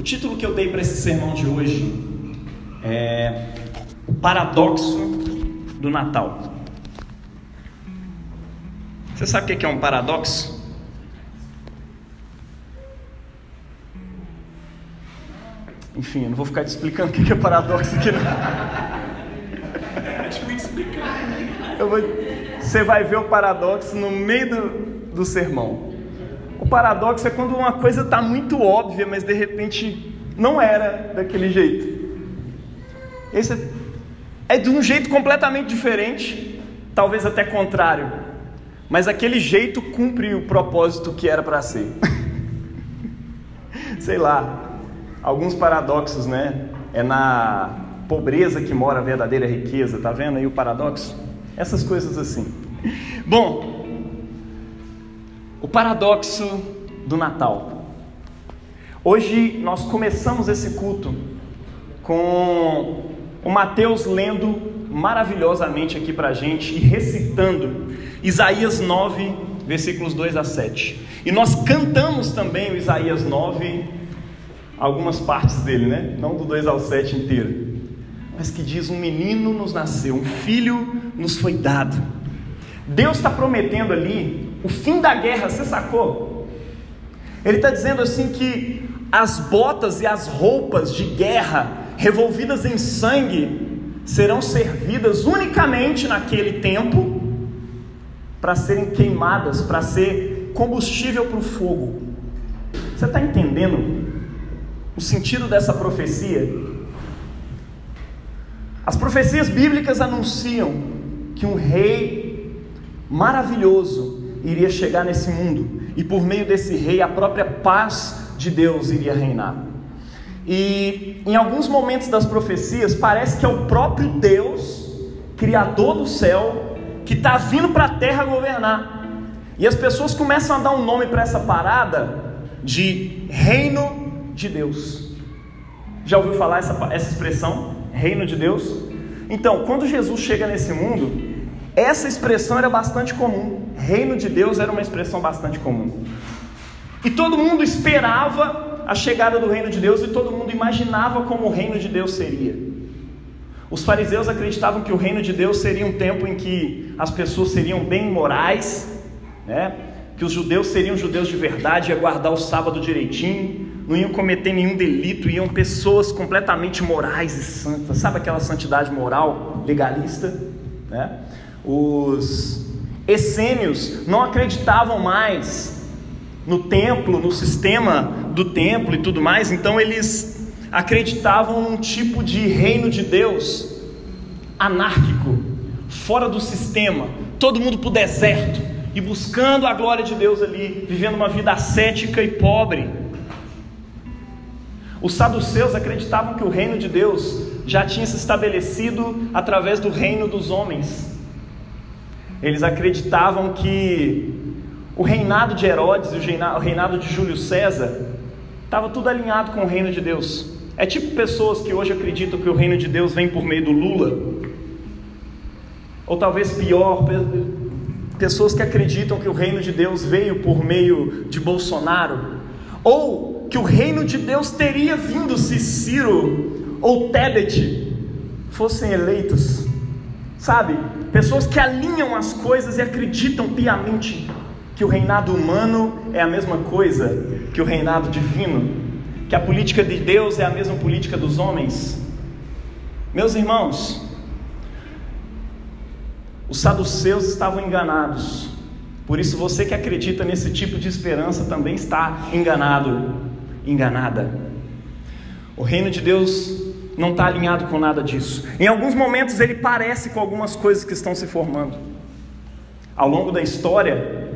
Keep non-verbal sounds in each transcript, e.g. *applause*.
O título que eu dei para esse sermão de hoje é O Paradoxo do Natal. Você sabe o que é um paradoxo? Enfim, eu não vou ficar te explicando o que é paradoxo aqui não. Eu vou... Você vai ver o paradoxo no meio do, do sermão. O paradoxo é quando uma coisa está muito óbvia, mas de repente não era daquele jeito. Esse é de um jeito completamente diferente, talvez até contrário, mas aquele jeito cumpre o propósito que era para ser. *laughs* Sei lá, alguns paradoxos, né? É na pobreza que mora a verdadeira riqueza, tá vendo aí o paradoxo? Essas coisas assim. Bom, o paradoxo do Natal. Hoje nós começamos esse culto com o Mateus lendo maravilhosamente aqui para gente e recitando Isaías 9, versículos 2 a 7. E nós cantamos também o Isaías 9, algumas partes dele, né? Não do 2 ao 7 inteiro. Mas que diz: Um menino nos nasceu, um filho nos foi dado. Deus está prometendo ali o fim da guerra, você sacou? Ele está dizendo assim que as botas e as roupas de guerra revolvidas em sangue serão servidas unicamente naquele tempo para serem queimadas, para ser combustível para o fogo. Você está entendendo o sentido dessa profecia? As profecias bíblicas anunciam que um rei maravilhoso iria chegar nesse mundo e por meio desse rei a própria paz de Deus iria reinar. E em alguns momentos das profecias parece que é o próprio Deus, criador do céu, que está vindo para a terra governar. E as pessoas começam a dar um nome para essa parada de reino de Deus. Já ouviu falar essa, essa expressão? Reino de Deus? Então, quando Jesus chega nesse mundo, essa expressão era bastante comum. Reino de Deus era uma expressão bastante comum. E todo mundo esperava a chegada do reino de Deus e todo mundo imaginava como o reino de Deus seria. Os fariseus acreditavam que o reino de Deus seria um tempo em que as pessoas seriam bem morais, né? que os judeus seriam judeus de verdade, ia guardar o sábado direitinho, não iam cometer nenhum delito, iam pessoas completamente morais e santas, sabe aquela santidade moral legalista? Né? Os essênios não acreditavam mais no templo, no sistema do templo e tudo mais, então eles acreditavam num tipo de reino de Deus anárquico, fora do sistema, todo mundo para o deserto e buscando a glória de Deus ali, vivendo uma vida ascética e pobre. Os saduceus acreditavam que o reino de Deus já tinha se estabelecido através do reino dos homens. Eles acreditavam que o reinado de Herodes e o reinado de Júlio César estava tudo alinhado com o reino de Deus. É tipo pessoas que hoje acreditam que o reino de Deus vem por meio do Lula, ou talvez pior, pessoas que acreditam que o reino de Deus veio por meio de Bolsonaro, ou que o reino de Deus teria vindo se Ciro ou Tebet fossem eleitos. Sabe? Pessoas que alinham as coisas e acreditam piamente que o reinado humano é a mesma coisa que o reinado divino, que a política de Deus é a mesma política dos homens. Meus irmãos, os saduceus estavam enganados. Por isso você que acredita nesse tipo de esperança também está enganado, enganada. O reino de Deus não está alinhado com nada disso. Em alguns momentos ele parece com algumas coisas que estão se formando. Ao longo da história,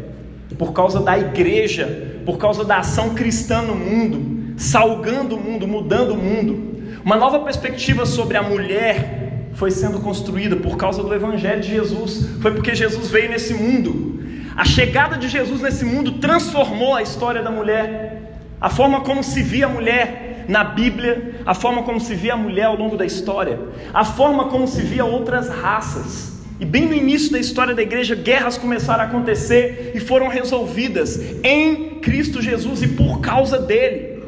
por causa da igreja, por causa da ação cristã no mundo, salgando o mundo, mudando o mundo, uma nova perspectiva sobre a mulher foi sendo construída por causa do Evangelho de Jesus. Foi porque Jesus veio nesse mundo. A chegada de Jesus nesse mundo transformou a história da mulher, a forma como se via a mulher, na Bíblia, a forma como se via a mulher ao longo da história, a forma como se via outras raças. E bem no início da história da igreja, guerras começaram a acontecer e foram resolvidas em Cristo Jesus e por causa dele.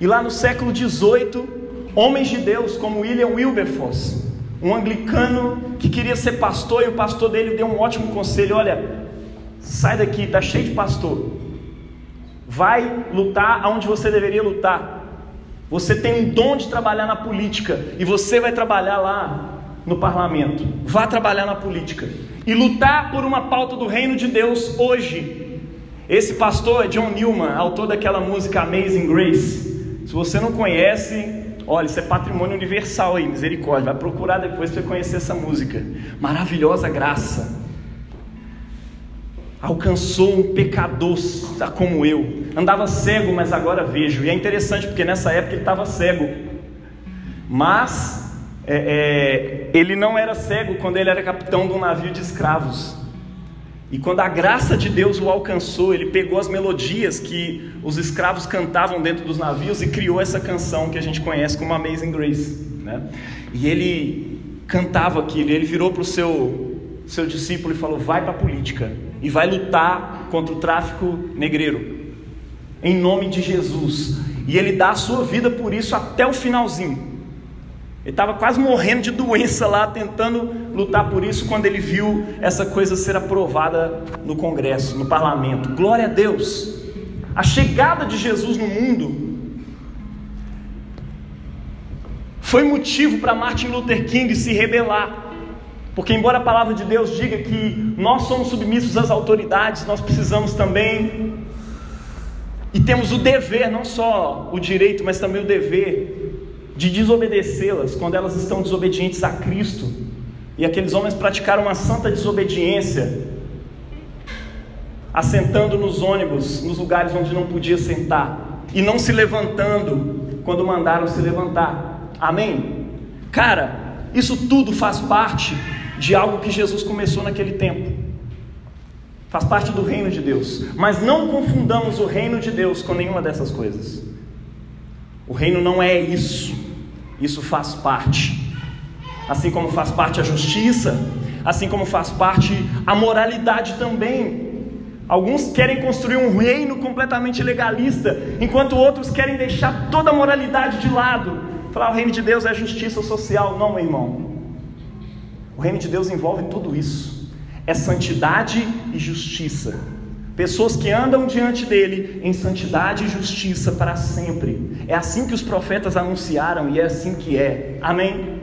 E lá no século XVIII, homens de Deus como William Wilberforce, um anglicano que queria ser pastor, e o pastor dele deu um ótimo conselho: olha, sai daqui, está cheio de pastor. Vai lutar aonde você deveria lutar. Você tem um dom de trabalhar na política e você vai trabalhar lá no parlamento. Vá trabalhar na política e lutar por uma pauta do reino de Deus hoje. Esse pastor é John Newman, autor daquela música Amazing Grace. Se você não conhece, olha, isso é patrimônio universal aí, misericórdia. Vai procurar depois para conhecer essa música. Maravilhosa graça. Alcançou um pecador como eu. Andava cego, mas agora vejo. E é interessante porque nessa época ele estava cego. Mas é, é, ele não era cego quando ele era capitão de um navio de escravos. E quando a graça de Deus o alcançou, ele pegou as melodias que os escravos cantavam dentro dos navios e criou essa canção que a gente conhece como Amazing Grace. Né? E ele cantava aquilo, ele virou para o seu, seu discípulo e falou: Vai para a política e vai lutar contra o tráfico negreiro, em nome de Jesus. E ele dá a sua vida por isso até o finalzinho. Ele estava quase morrendo de doença lá, tentando lutar por isso, quando ele viu essa coisa ser aprovada no Congresso, no parlamento. Glória a Deus! A chegada de Jesus no mundo foi motivo para Martin Luther King se rebelar. Porque, embora a palavra de Deus diga que nós somos submissos às autoridades, nós precisamos também, e temos o dever, não só o direito, mas também o dever de desobedecê-las quando elas estão desobedientes a Cristo. E aqueles homens praticaram uma santa desobediência, assentando nos ônibus, nos lugares onde não podia sentar, e não se levantando quando mandaram se levantar. Amém? Cara, isso tudo faz parte de algo que Jesus começou naquele tempo. Faz parte do reino de Deus. Mas não confundamos o reino de Deus com nenhuma dessas coisas. O reino não é isso. Isso faz parte. Assim como faz parte a justiça, assim como faz parte a moralidade também. Alguns querem construir um reino completamente legalista, enquanto outros querem deixar toda a moralidade de lado. Falar o reino de Deus é justiça social. Não, meu irmão. O reino de Deus envolve tudo isso. É santidade e justiça. Pessoas que andam diante dele em santidade e justiça para sempre. É assim que os profetas anunciaram e é assim que é. Amém?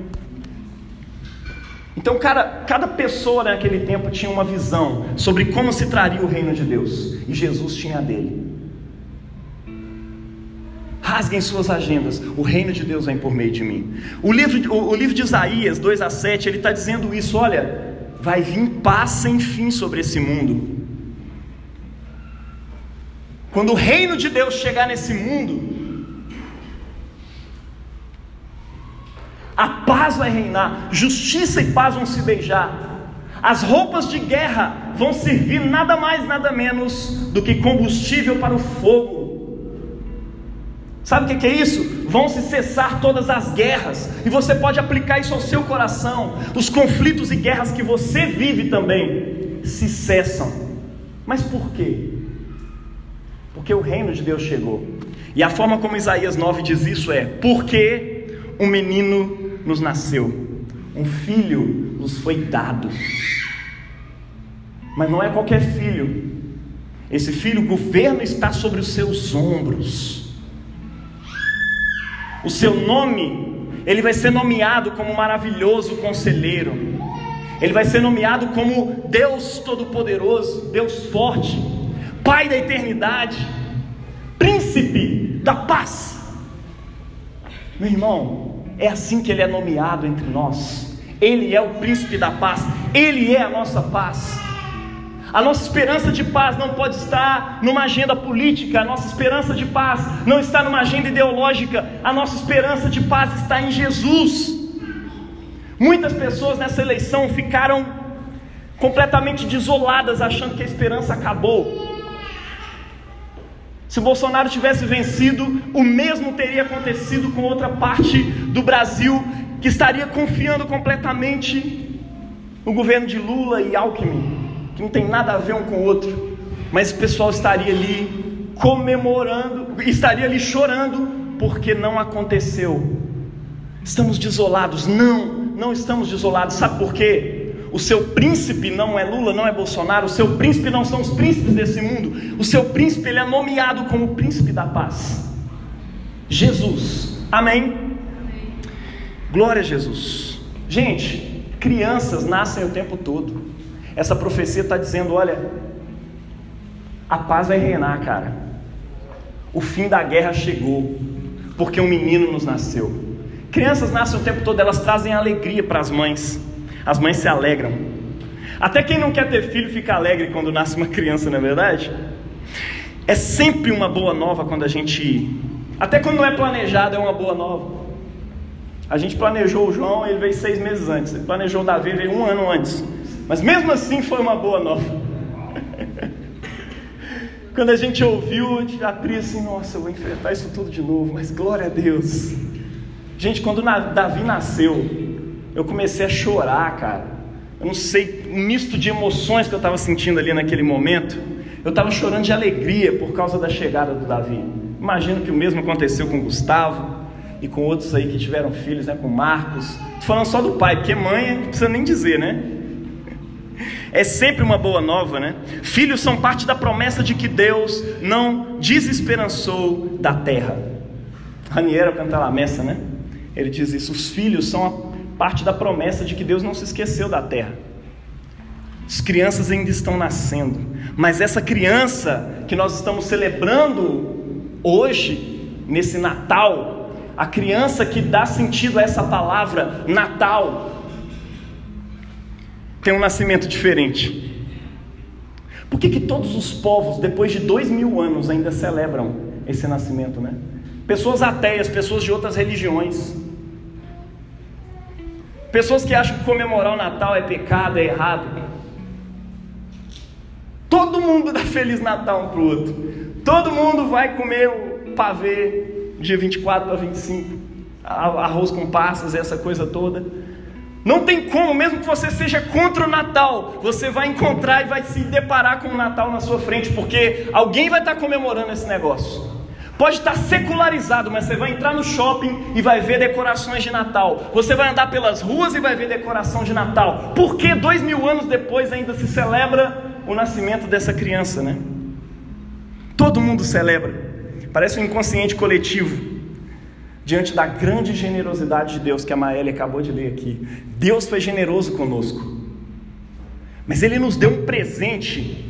Então, cada, cada pessoa naquele tempo tinha uma visão sobre como se traria o reino de Deus. E Jesus tinha a dele. Rasguem suas agendas. O reino de Deus vem por meio de mim. O livro, o, o livro de Isaías 2 a 7, ele está dizendo isso: olha, vai vir paz sem fim sobre esse mundo. Quando o reino de Deus chegar nesse mundo, a paz vai reinar, justiça e paz vão se beijar. As roupas de guerra vão servir nada mais, nada menos do que combustível para o fogo. Sabe o que é isso? Vão se cessar todas as guerras, e você pode aplicar isso ao seu coração. Os conflitos e guerras que você vive também se cessam. Mas por quê? Porque o reino de Deus chegou. E a forma como Isaías 9 diz isso é: porque um menino nos nasceu, um filho nos foi dado. Mas não é qualquer filho. Esse filho, o governo está sobre os seus ombros. O seu nome, ele vai ser nomeado como maravilhoso conselheiro. Ele vai ser nomeado como Deus Todo-Poderoso, Deus Forte, Pai da eternidade, Príncipe da paz. Meu irmão, é assim que ele é nomeado entre nós. Ele é o príncipe da paz, ele é a nossa paz. A nossa esperança de paz não pode estar numa agenda política, a nossa esperança de paz não está numa agenda ideológica, a nossa esperança de paz está em Jesus. Muitas pessoas nessa eleição ficaram completamente desoladas, achando que a esperança acabou. Se Bolsonaro tivesse vencido, o mesmo teria acontecido com outra parte do Brasil que estaria confiando completamente no governo de Lula e Alckmin, que não tem nada a ver um com o outro, mas o pessoal estaria ali comemorando, estaria ali chorando porque não aconteceu. Estamos desolados. Não, não estamos desolados. Sabe por quê? O seu príncipe não é Lula, não é Bolsonaro. O seu príncipe não são os príncipes desse mundo. O seu príncipe ele é nomeado como príncipe da paz. Jesus. Amém? Glória a Jesus. Gente, crianças nascem o tempo todo. Essa profecia está dizendo: olha, a paz vai reinar, cara. O fim da guerra chegou, porque um menino nos nasceu. Crianças nascem o tempo todo, elas trazem alegria para as mães. As mães se alegram. Até quem não quer ter filho fica alegre quando nasce uma criança, não é verdade? É sempre uma boa nova quando a gente. Até quando não é planejado, é uma boa nova. A gente planejou o João, ele veio seis meses antes. Ele planejou o Davi, veio um ano antes. Mas mesmo assim foi uma boa nova. *laughs* Quando a gente ouviu, a gente abriu assim, nossa, eu vou enfrentar isso tudo de novo, mas glória a Deus. Gente, quando Davi nasceu, eu comecei a chorar, cara. Eu não sei, um misto de emoções que eu estava sentindo ali naquele momento. Eu estava chorando de alegria por causa da chegada do Davi. Imagino que o mesmo aconteceu com Gustavo e com outros aí que tiveram filhos, né? Com Marcos. Estou falando só do pai, porque mãe não precisa nem dizer, né? É sempre uma boa nova, né? Filhos são parte da promessa de que Deus não desesperançou da terra. Raniero canta lá a messa, né? Ele diz isso: os filhos são a parte da promessa de que Deus não se esqueceu da terra. As crianças ainda estão nascendo, mas essa criança que nós estamos celebrando hoje, nesse Natal, a criança que dá sentido a essa palavra Natal, tem um nascimento diferente. Por que, que todos os povos, depois de dois mil anos, ainda celebram esse nascimento, né? Pessoas ateias, pessoas de outras religiões. Pessoas que acham que comemorar o Natal é pecado, é errado. Todo mundo dá Feliz Natal um para o outro. Todo mundo vai comer o pavê dia 24 para 25. Arroz com passas, essa coisa toda. Não tem como, mesmo que você seja contra o Natal, você vai encontrar e vai se deparar com o Natal na sua frente, porque alguém vai estar comemorando esse negócio. Pode estar secularizado, mas você vai entrar no shopping e vai ver decorações de Natal. Você vai andar pelas ruas e vai ver decoração de Natal. Por que dois mil anos depois ainda se celebra o nascimento dessa criança, né? Todo mundo celebra. Parece um inconsciente coletivo diante da grande generosidade de Deus que a Maélia acabou de ler aqui. Deus foi generoso conosco, mas Ele nos deu um presente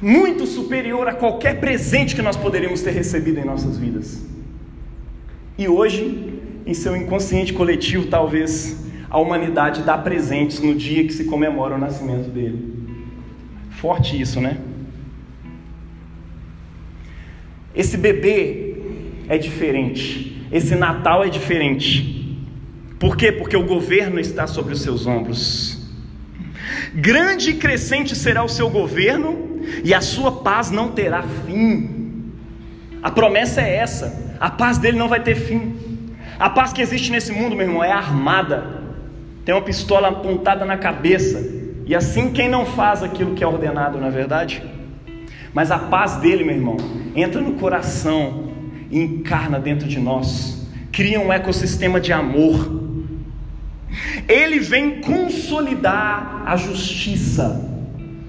muito superior a qualquer presente que nós poderíamos ter recebido em nossas vidas. E hoje, em seu inconsciente coletivo, talvez a humanidade dá presentes no dia que se comemora o nascimento dele. Forte isso, né? Esse bebê é diferente. Esse Natal é diferente. Por quê? Porque o governo está sobre os seus ombros. Grande e crescente será o seu governo e a sua paz não terá fim. A promessa é essa: a paz dele não vai ter fim. A paz que existe nesse mundo, meu irmão, é armada, tem uma pistola apontada na cabeça, e assim quem não faz aquilo que é ordenado, na é verdade? Mas a paz dele, meu irmão, entra no coração encarna dentro de nós, cria um ecossistema de amor. Ele vem consolidar a justiça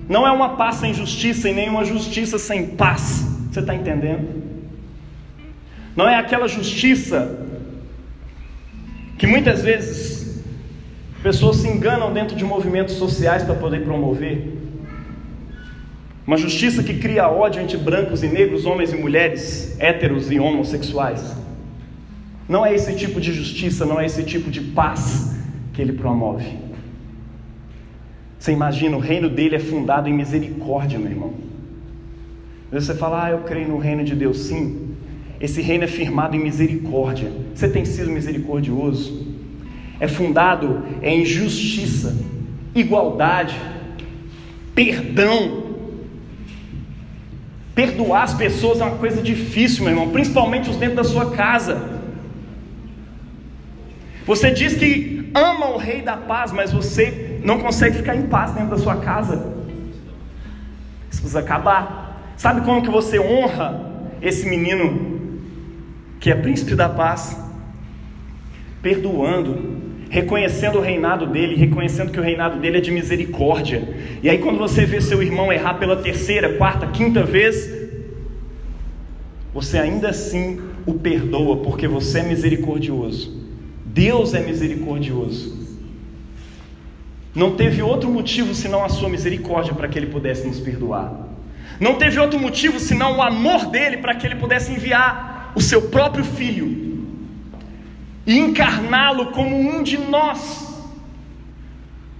não é uma paz sem justiça e nem uma justiça sem paz. Você está entendendo? Não é aquela justiça que muitas vezes pessoas se enganam dentro de movimentos sociais para poder promover. Uma justiça que cria ódio entre brancos e negros, homens e mulheres, héteros e homossexuais. Não é esse tipo de justiça, não é esse tipo de paz que ele promove. Você imagina, o reino dele é fundado em misericórdia, meu irmão. Você fala, ah, eu creio no reino de Deus, sim. Esse reino é firmado em misericórdia. Você tem sido misericordioso. É fundado em justiça, igualdade, perdão. Perdoar as pessoas é uma coisa difícil, meu irmão, principalmente os dentro da sua casa. Você diz que ama o Rei da Paz, mas você não consegue ficar em paz dentro da sua casa. Isso precisa acabar. Sabe como que você honra esse menino que é príncipe da paz, perdoando, reconhecendo o reinado dele, reconhecendo que o reinado dele é de misericórdia. E aí, quando você vê seu irmão errar pela terceira, quarta, quinta vez, você ainda assim o perdoa, porque você é misericordioso. Deus é misericordioso. Não teve outro motivo senão a sua misericórdia para que ele pudesse nos perdoar. Não teve outro motivo senão o amor dele para que ele pudesse enviar o seu próprio filho e encarná-lo como um de nós,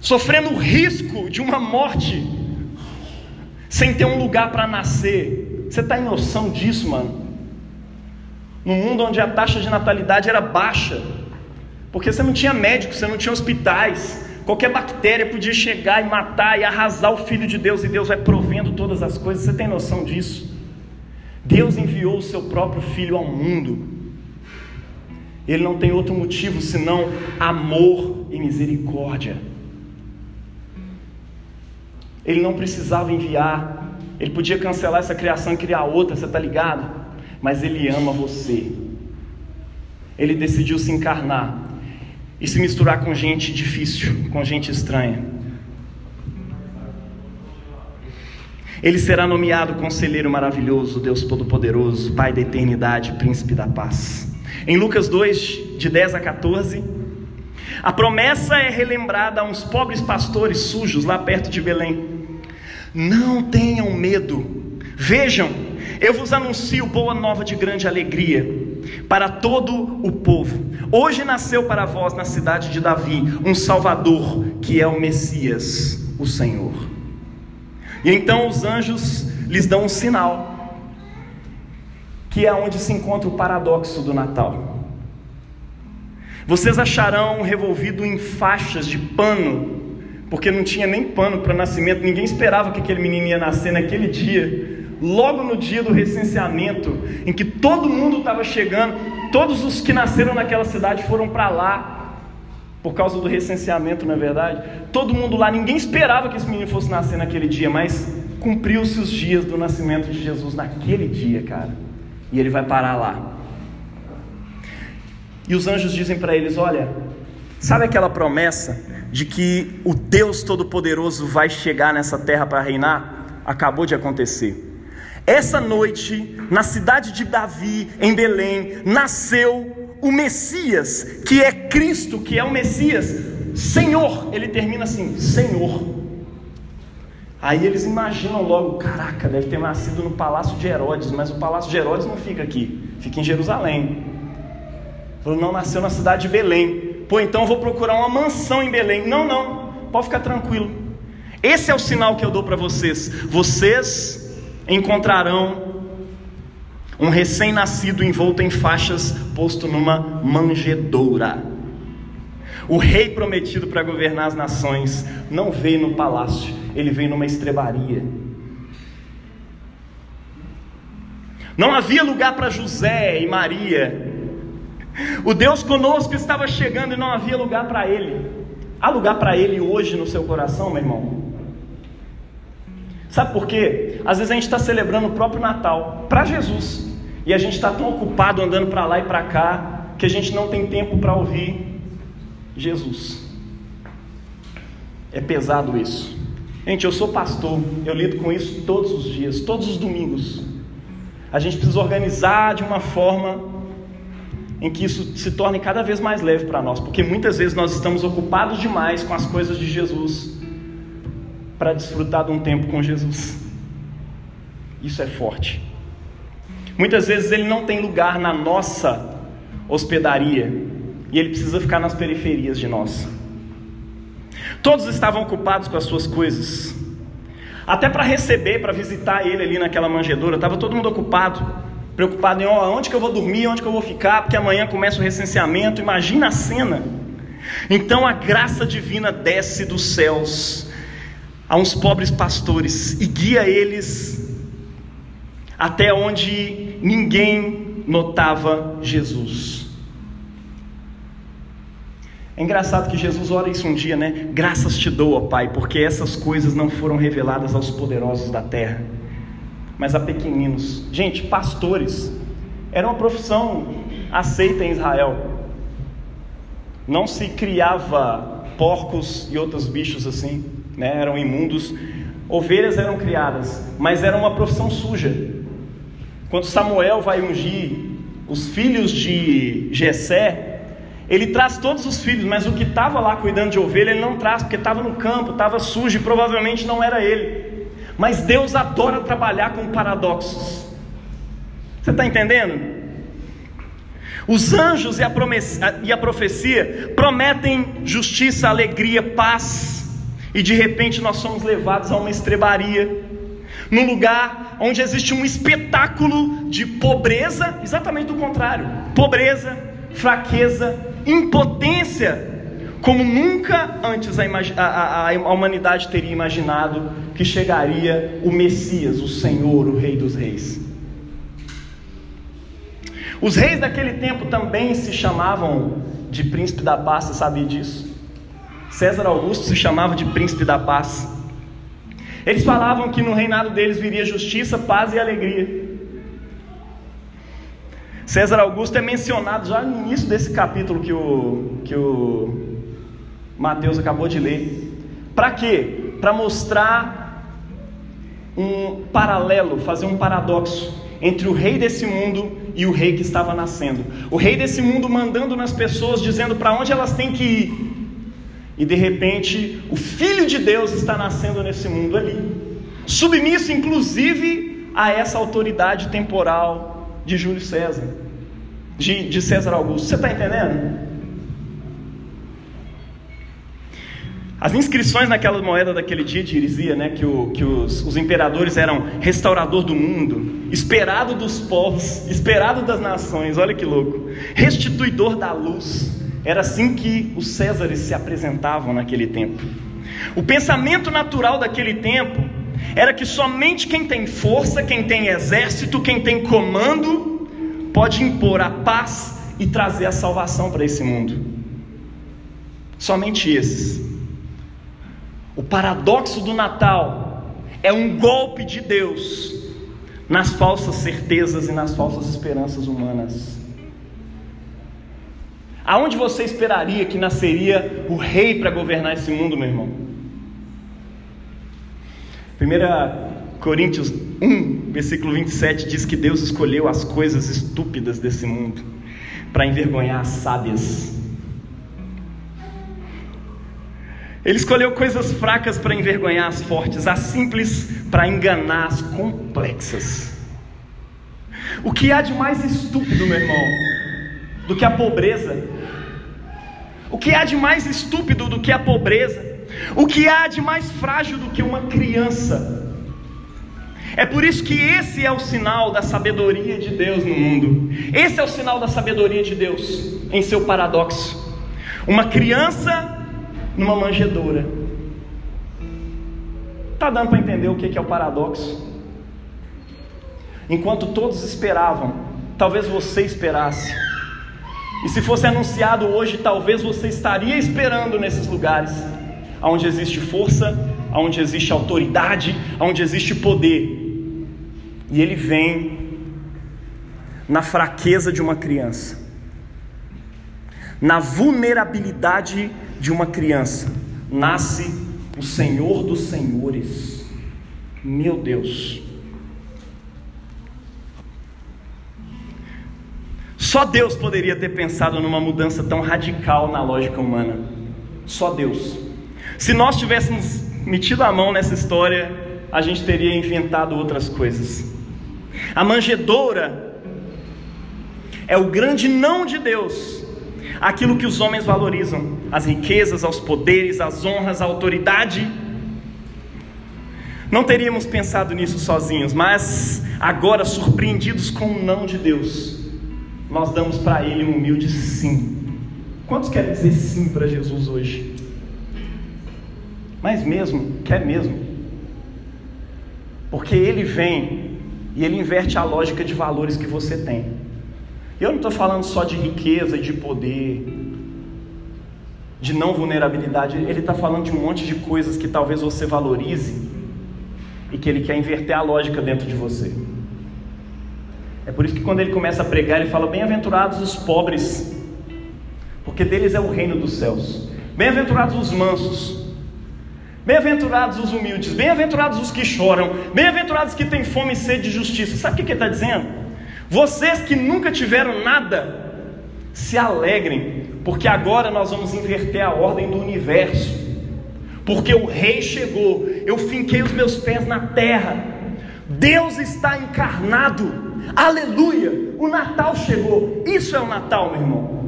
sofrendo o risco de uma morte, sem ter um lugar para nascer. Você está em noção disso, mano? Num mundo onde a taxa de natalidade era baixa, porque você não tinha médicos, você não tinha hospitais, Qualquer bactéria podia chegar e matar e arrasar o Filho de Deus, e Deus vai provendo todas as coisas. Você tem noção disso? Deus enviou o seu próprio Filho ao mundo. Ele não tem outro motivo senão amor e misericórdia. Ele não precisava enviar, ele podia cancelar essa criação e criar outra, você está ligado? Mas ele ama você. Ele decidiu se encarnar e se misturar com gente difícil, com gente estranha. Ele será nomeado Conselheiro Maravilhoso, Deus Todo-Poderoso, Pai da Eternidade, Príncipe da Paz. Em Lucas 2, de 10 a 14, a promessa é relembrada a uns pobres pastores sujos lá perto de Belém. Não tenham medo, vejam, eu vos anuncio boa nova de grande alegria para todo o povo. Hoje nasceu para vós na cidade de Davi um Salvador, que é o Messias, o Senhor. E então os anjos lhes dão um sinal, que é onde se encontra o paradoxo do Natal. Vocês acharão revolvido em faixas de pano, porque não tinha nem pano para nascimento, ninguém esperava que aquele menino ia nascer naquele dia logo no dia do recenseamento, em que todo mundo estava chegando, todos os que nasceram naquela cidade foram para lá, por causa do recenseamento, na é verdade. Todo mundo lá, ninguém esperava que esse menino fosse nascer naquele dia, mas cumpriu-se os dias do nascimento de Jesus naquele dia, cara. E ele vai parar lá. E os anjos dizem para eles: Olha, sabe aquela promessa de que o Deus Todo-Poderoso vai chegar nessa terra para reinar? Acabou de acontecer. Essa noite, na cidade de Davi, em Belém, nasceu o Messias, que é Cristo, que é o Messias, Senhor. Ele termina assim: Senhor. Aí eles imaginam logo: caraca, deve ter nascido no palácio de Herodes, mas o palácio de Herodes não fica aqui, fica em Jerusalém. Falou: não, nasceu na cidade de Belém. Pô, então eu vou procurar uma mansão em Belém. Não, não, pode ficar tranquilo. Esse é o sinal que eu dou para vocês. Vocês encontrarão um recém-nascido envolto em faixas, posto numa manjedoura. O rei prometido para governar as nações não veio no palácio, ele veio numa estrebaria. Não havia lugar para José e Maria. O Deus conosco estava chegando e não havia lugar para ele. Há lugar para ele hoje no seu coração, meu irmão? Sabe por quê? Às vezes a gente está celebrando o próprio Natal para Jesus e a gente está tão ocupado andando para lá e para cá que a gente não tem tempo para ouvir Jesus. É pesado isso. Gente, eu sou pastor, eu lido com isso todos os dias, todos os domingos. A gente precisa organizar de uma forma em que isso se torne cada vez mais leve para nós, porque muitas vezes nós estamos ocupados demais com as coisas de Jesus para desfrutar de um tempo com Jesus. Isso é forte. Muitas vezes ele não tem lugar na nossa hospedaria e ele precisa ficar nas periferias de nós. Todos estavam ocupados com as suas coisas. Até para receber, para visitar ele ali naquela manjedoura, estava todo mundo ocupado, preocupado em oh, onde que eu vou dormir, onde que eu vou ficar, porque amanhã começa o recenseamento. Imagina a cena. Então a graça divina desce dos céus a uns pobres pastores e guia eles até onde ninguém notava Jesus. É engraçado que Jesus ora isso um dia, né? Graças te dou, Pai, porque essas coisas não foram reveladas aos poderosos da terra, mas a pequeninos. Gente, pastores era uma profissão aceita em Israel. Não se criava porcos e outros bichos assim, né? eram imundos. Ovelhas eram criadas, mas era uma profissão suja. Quando Samuel vai ungir os filhos de Jessé, ele traz todos os filhos, mas o que estava lá cuidando de ovelha ele não traz, porque estava no campo, estava sujo e provavelmente não era ele. Mas Deus adora trabalhar com paradoxos. Você está entendendo? Os anjos e a, e a profecia prometem justiça, alegria, paz, e de repente nós somos levados a uma estrebaria, num lugar onde existe um espetáculo de pobreza, exatamente o contrário: pobreza, fraqueza, impotência, como nunca antes a, a, a, humanidade teria imaginado que chegaria o Messias, o Senhor, o Rei dos Reis. Os reis daquele tempo também se chamavam de príncipe da paz, você sabia disso? César Augusto se chamava de príncipe da paz. Eles falavam que no reinado deles viria justiça, paz e alegria. César Augusto é mencionado já no início desse capítulo que o, que o Mateus acabou de ler. Para quê? Para mostrar um paralelo, fazer um paradoxo entre o rei desse mundo e o rei que estava nascendo. O rei desse mundo mandando nas pessoas, dizendo para onde elas têm que ir. E de repente, o filho de Deus está nascendo nesse mundo ali, submisso inclusive a essa autoridade temporal de Júlio César, de, de César Augusto. Você está entendendo? As inscrições naquela moeda daquele dia dizia né, que, o, que os, os, imperadores eram restaurador do mundo, esperado dos povos, esperado das nações, olha que louco, restituidor da luz. Era assim que os Césares se apresentavam naquele tempo. O pensamento natural daquele tempo era que somente quem tem força, quem tem exército, quem tem comando, pode impor a paz e trazer a salvação para esse mundo. Somente esses. O paradoxo do Natal é um golpe de Deus nas falsas certezas e nas falsas esperanças humanas. Aonde você esperaria que nasceria o rei para governar esse mundo, meu irmão? 1 Coríntios 1, versículo 27 diz que Deus escolheu as coisas estúpidas desse mundo para envergonhar as sábias. Ele escolheu coisas fracas para envergonhar as fortes, as simples para enganar as complexas. O que há de mais estúpido, meu irmão, do que a pobreza? O que há de mais estúpido do que a pobreza? O que há de mais frágil do que uma criança? É por isso que esse é o sinal da sabedoria de Deus no mundo. Esse é o sinal da sabedoria de Deus em seu paradoxo. Uma criança numa manjedoura. Está dando para entender o que é o paradoxo? Enquanto todos esperavam, talvez você esperasse. E se fosse anunciado hoje, talvez você estaria esperando nesses lugares, onde existe força, onde existe autoridade, onde existe poder. E ele vem na fraqueza de uma criança, na vulnerabilidade de uma criança nasce o Senhor dos Senhores. Meu Deus. Só Deus poderia ter pensado numa mudança tão radical na lógica humana. Só Deus. Se nós tivéssemos metido a mão nessa história, a gente teria inventado outras coisas. A manjedoura é o grande não de Deus aquilo que os homens valorizam: as riquezas, os poderes, as honras, a autoridade. Não teríamos pensado nisso sozinhos, mas agora, surpreendidos com o não de Deus, nós damos para Ele um humilde sim. Quantos querem dizer sim para Jesus hoje? Mas mesmo, quer mesmo. Porque Ele vem e Ele inverte a lógica de valores que você tem. Eu não estou falando só de riqueza e de poder, de não vulnerabilidade, ele está falando de um monte de coisas que talvez você valorize e que ele quer inverter a lógica dentro de você. É por isso que quando ele começa a pregar, ele fala: Bem-aventurados os pobres, porque deles é o reino dos céus. Bem-aventurados os mansos, bem-aventurados os humildes, bem-aventurados os que choram, bem-aventurados que têm fome e sede de justiça. Sabe o que ele está dizendo? Vocês que nunca tiveram nada, se alegrem, porque agora nós vamos inverter a ordem do universo. Porque o rei chegou, eu finquei os meus pés na terra, Deus está encarnado, aleluia, o Natal chegou, isso é o Natal, meu irmão.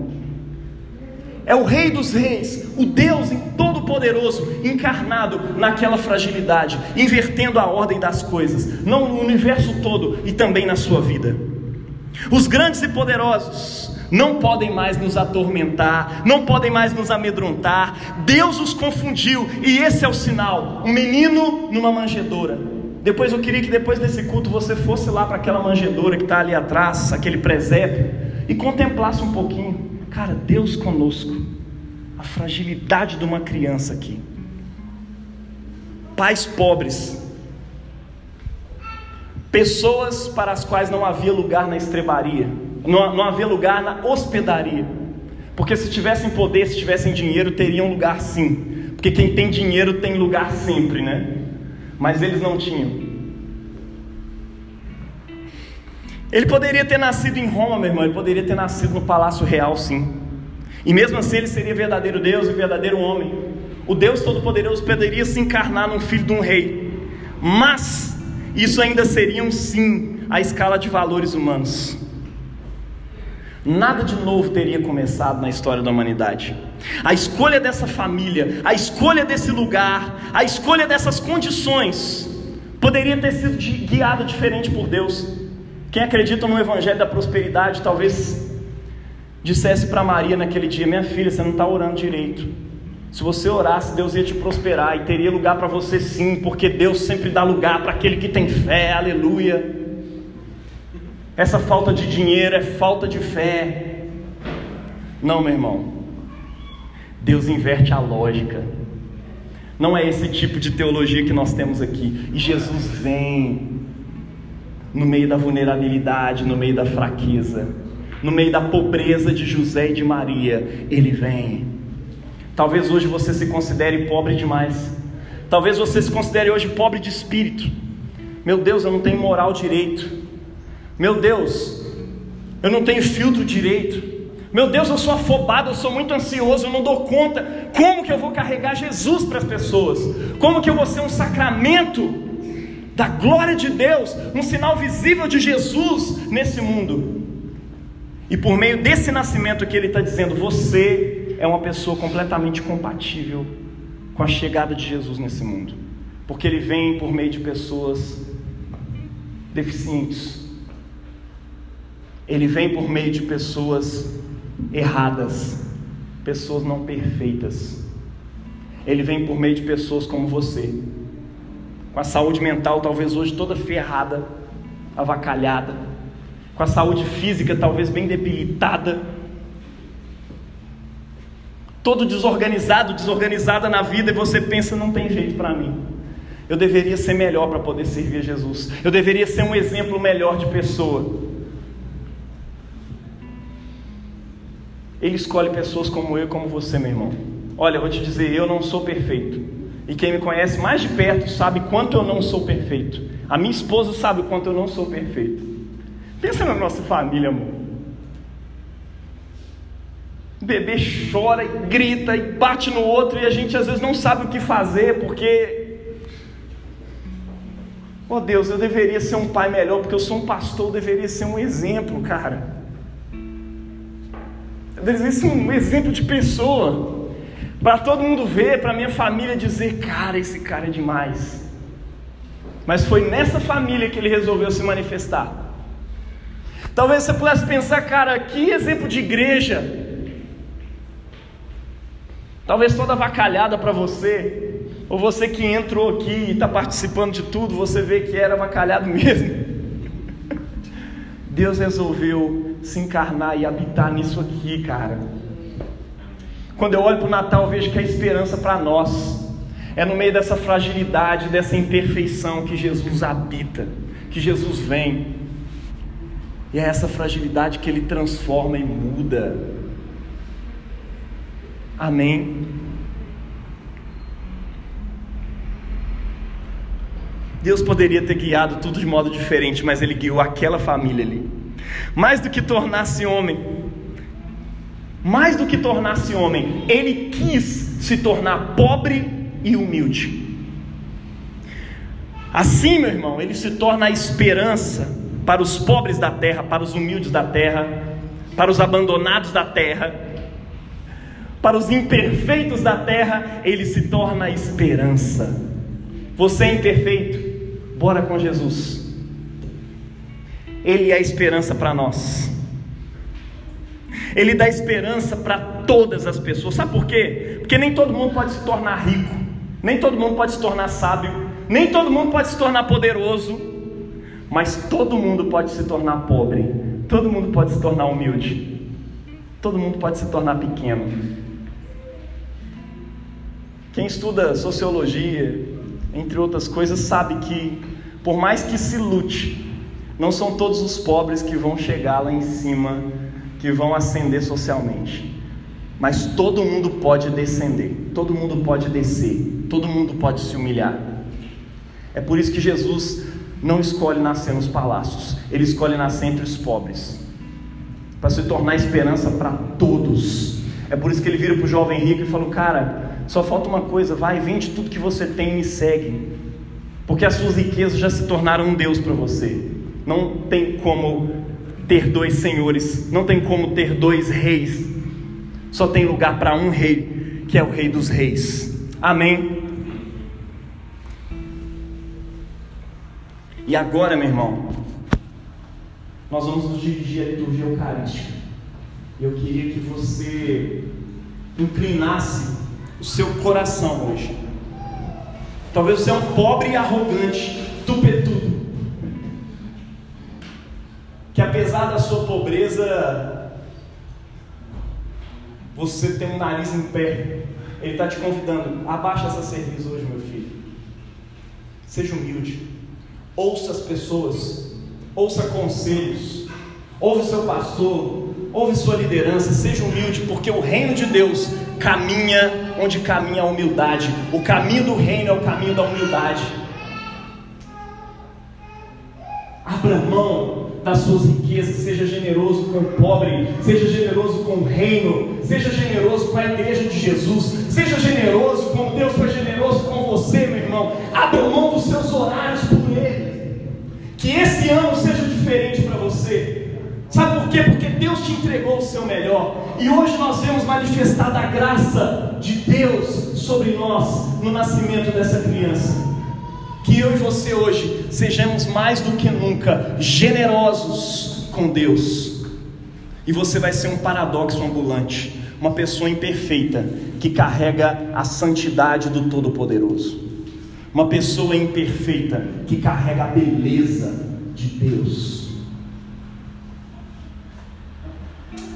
É o Rei dos Reis, o Deus Todo-Poderoso, encarnado naquela fragilidade, invertendo a ordem das coisas, não no universo todo e também na sua vida. Os grandes e poderosos não podem mais nos atormentar, não podem mais nos amedrontar. Deus os confundiu e esse é o sinal: um menino numa manjedoura. Depois eu queria que depois desse culto você fosse lá para aquela manjedoura que está ali atrás, aquele presépio, e contemplasse um pouquinho. Cara, Deus conosco. A fragilidade de uma criança aqui. Pais pobres. Pessoas para as quais não havia lugar na estrebaria. Não, não havia lugar na hospedaria. Porque se tivessem poder, se tivessem dinheiro, teriam lugar sim. Porque quem tem dinheiro tem lugar sempre, né? Mas eles não tinham. Ele poderia ter nascido em Roma, meu irmão, ele poderia ter nascido no palácio real, sim. E mesmo assim ele seria verdadeiro Deus e verdadeiro homem. O Deus Todo-Poderoso poderia se encarnar num filho de um rei. Mas isso ainda seria um sim à escala de valores humanos. Nada de novo teria começado na história da humanidade. A escolha dessa família, a escolha desse lugar, a escolha dessas condições poderia ter sido guiada diferente por Deus. Quem acredita no Evangelho da prosperidade talvez dissesse para Maria naquele dia: Minha filha, você não está orando direito. Se você orasse, Deus ia te prosperar e teria lugar para você sim, porque Deus sempre dá lugar para aquele que tem fé, aleluia. Essa falta de dinheiro é falta de fé. Não, meu irmão. Deus inverte a lógica. Não é esse tipo de teologia que nós temos aqui. E Jesus vem no meio da vulnerabilidade, no meio da fraqueza, no meio da pobreza de José e de Maria, ele vem. Talvez hoje você se considere pobre demais. Talvez você se considere hoje pobre de espírito. Meu Deus, eu não tenho moral direito. Meu Deus, eu não tenho filtro direito. Meu Deus, eu sou afobado, eu sou muito ansioso, eu não dou conta. Como que eu vou carregar Jesus para as pessoas? Como que eu vou ser um sacramento da glória de Deus, um sinal visível de Jesus nesse mundo. E por meio desse nascimento que ele está dizendo, você é uma pessoa completamente compatível com a chegada de Jesus nesse mundo, porque ele vem por meio de pessoas deficientes, ele vem por meio de pessoas erradas, pessoas não perfeitas, ele vem por meio de pessoas como você com a saúde mental talvez hoje toda ferrada, avacalhada, com a saúde física talvez bem debilitada, todo desorganizado, desorganizada na vida, e você pensa: não tem jeito para mim. Eu deveria ser melhor para poder servir a Jesus. Eu deveria ser um exemplo melhor de pessoa. Ele escolhe pessoas como eu como você, meu irmão. Olha, eu vou te dizer, eu não sou perfeito. E quem me conhece mais de perto sabe quanto eu não sou perfeito. A minha esposa sabe o quanto eu não sou perfeito. Pensa na nossa família, amor. O bebê chora e grita e bate no outro e a gente às vezes não sabe o que fazer porque. Oh Deus, eu deveria ser um pai melhor porque eu sou um pastor, eu deveria ser um exemplo, cara. Eu deveria ser um exemplo de pessoa para todo mundo ver, para minha família dizer: cara, esse cara é demais. Mas foi nessa família que ele resolveu se manifestar. Talvez você pudesse pensar, cara, que exemplo de igreja. Talvez toda vacalhada para você, ou você que entrou aqui e está participando de tudo, você vê que era vacalhado *laughs* mesmo. Deus resolveu se encarnar e habitar nisso aqui, cara. Quando eu olho para o Natal, eu vejo que a esperança para nós é no meio dessa fragilidade, dessa imperfeição que Jesus habita, que Jesus vem. E é essa fragilidade que Ele transforma e muda. Amém. Deus poderia ter guiado tudo de modo diferente, mas Ele guiou aquela família ali. Mais do que tornar-se homem, mais do que tornar-se homem, Ele quis se tornar pobre e humilde. Assim, meu irmão, Ele se torna a esperança para os pobres da terra, para os humildes da terra, para os abandonados da terra, para os imperfeitos da terra, Ele se torna a esperança. Você é imperfeito, Bora com Jesus. Ele é a esperança para nós. Ele dá esperança para todas as pessoas. Sabe por quê? Porque nem todo mundo pode se tornar rico, nem todo mundo pode se tornar sábio, nem todo mundo pode se tornar poderoso, mas todo mundo pode se tornar pobre, todo mundo pode se tornar humilde, todo mundo pode se tornar pequeno. Quem estuda sociologia, entre outras coisas, sabe que por mais que se lute, não são todos os pobres que vão chegar lá em cima, que vão ascender socialmente. Mas todo mundo pode descender, todo mundo pode descer, todo mundo pode se humilhar. É por isso que Jesus não escolhe nascer nos palácios, ele escolhe nascer entre os pobres, para se tornar esperança para todos. É por isso que ele vira para o jovem rico e fala: Cara, só falta uma coisa, vai, vende tudo que você tem e me segue porque as suas riquezas já se tornaram um Deus para você. Não tem como ter dois senhores, não tem como ter dois reis. Só tem lugar para um rei, que é o Rei dos Reis. Amém. E agora, meu irmão, nós vamos nos dirigir à liturgia eucarística. Eu queria que você inclinasse o seu coração hoje Talvez você é um pobre e arrogante, tupetudo. Apesar da sua pobreza, você tem um nariz em pé. Ele está te convidando, abaixa essa cerveja hoje, meu filho. Seja humilde. Ouça as pessoas, ouça conselhos, ouve seu pastor, ouve sua liderança, seja humilde, porque o reino de Deus caminha onde caminha a humildade. O caminho do reino é o caminho da humildade. Abra mão das suas riquezas, seja generoso com o pobre, seja generoso com o reino, seja generoso com a igreja de Jesus, seja generoso como Deus foi generoso com você, meu irmão. Abra mão dos seus horários por Ele. Que esse ano seja diferente para você. Sabe por quê? Porque Deus te entregou o seu melhor. E hoje nós vemos manifestada a graça de Deus sobre nós no nascimento dessa criança. Que eu e você hoje sejamos mais do que nunca generosos com Deus. E você vai ser um paradoxo ambulante, uma pessoa imperfeita que carrega a santidade do Todo-Poderoso. Uma pessoa imperfeita que carrega a beleza de Deus.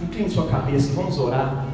Incline sua cabeça, vamos orar.